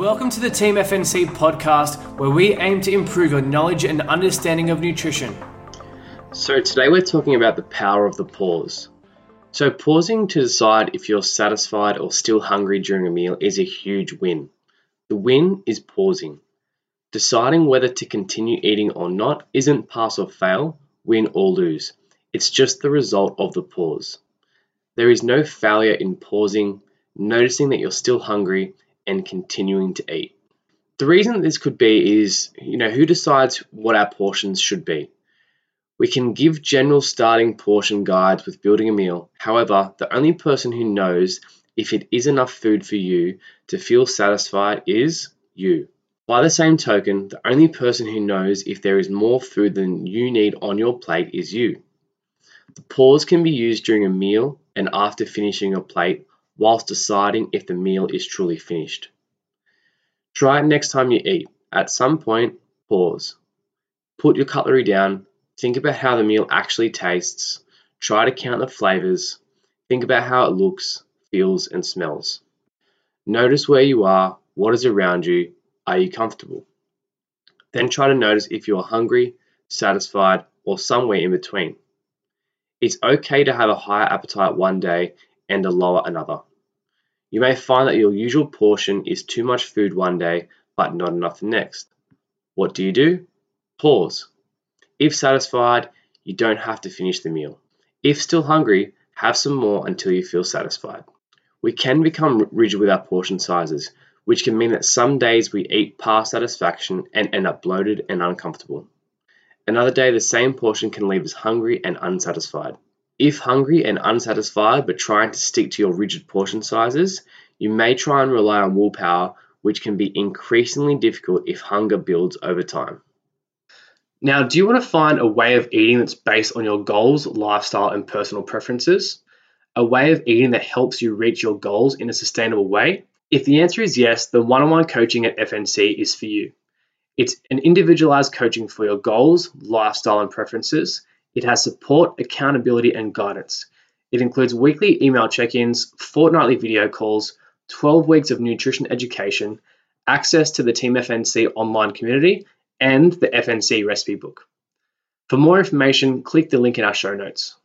Welcome to the Team FNC podcast, where we aim to improve your knowledge and understanding of nutrition. So, today we're talking about the power of the pause. So, pausing to decide if you're satisfied or still hungry during a meal is a huge win. The win is pausing. Deciding whether to continue eating or not isn't pass or fail, win or lose. It's just the result of the pause. There is no failure in pausing, noticing that you're still hungry, and continuing to eat. The reason this could be is, you know, who decides what our portions should be? We can give general starting portion guides with building a meal. However, the only person who knows if it is enough food for you to feel satisfied is you. By the same token, the only person who knows if there is more food than you need on your plate is you. The pause can be used during a meal and after finishing a plate whilst deciding if the meal is truly finished. Try it next time you eat. At some point, pause. Put your cutlery down, think about how the meal actually tastes, try to count the flavors, think about how it looks, feels, and smells. Notice where you are, what is around you, are you comfortable? Then try to notice if you are hungry, satisfied, or somewhere in between. It's okay to have a higher appetite one day and a lower another. You may find that your usual portion is too much food one day, but not enough the next. What do you do? Pause. If satisfied, you don't have to finish the meal. If still hungry, have some more until you feel satisfied. We can become rigid with our portion sizes, which can mean that some days we eat past satisfaction and end up bloated and uncomfortable. Another day, the same portion can leave us hungry and unsatisfied. If hungry and unsatisfied but trying to stick to your rigid portion sizes, you may try and rely on willpower, which can be increasingly difficult if hunger builds over time. Now, do you want to find a way of eating that's based on your goals, lifestyle, and personal preferences? A way of eating that helps you reach your goals in a sustainable way? If the answer is yes, then one on one coaching at FNC is for you. It's an individualized coaching for your goals, lifestyle, and preferences it has support, accountability, and guidance. It includes weekly email check ins, fortnightly video calls, 12 weeks of nutrition education, access to the Team FNC online community, and the FNC recipe book. For more information, click the link in our show notes.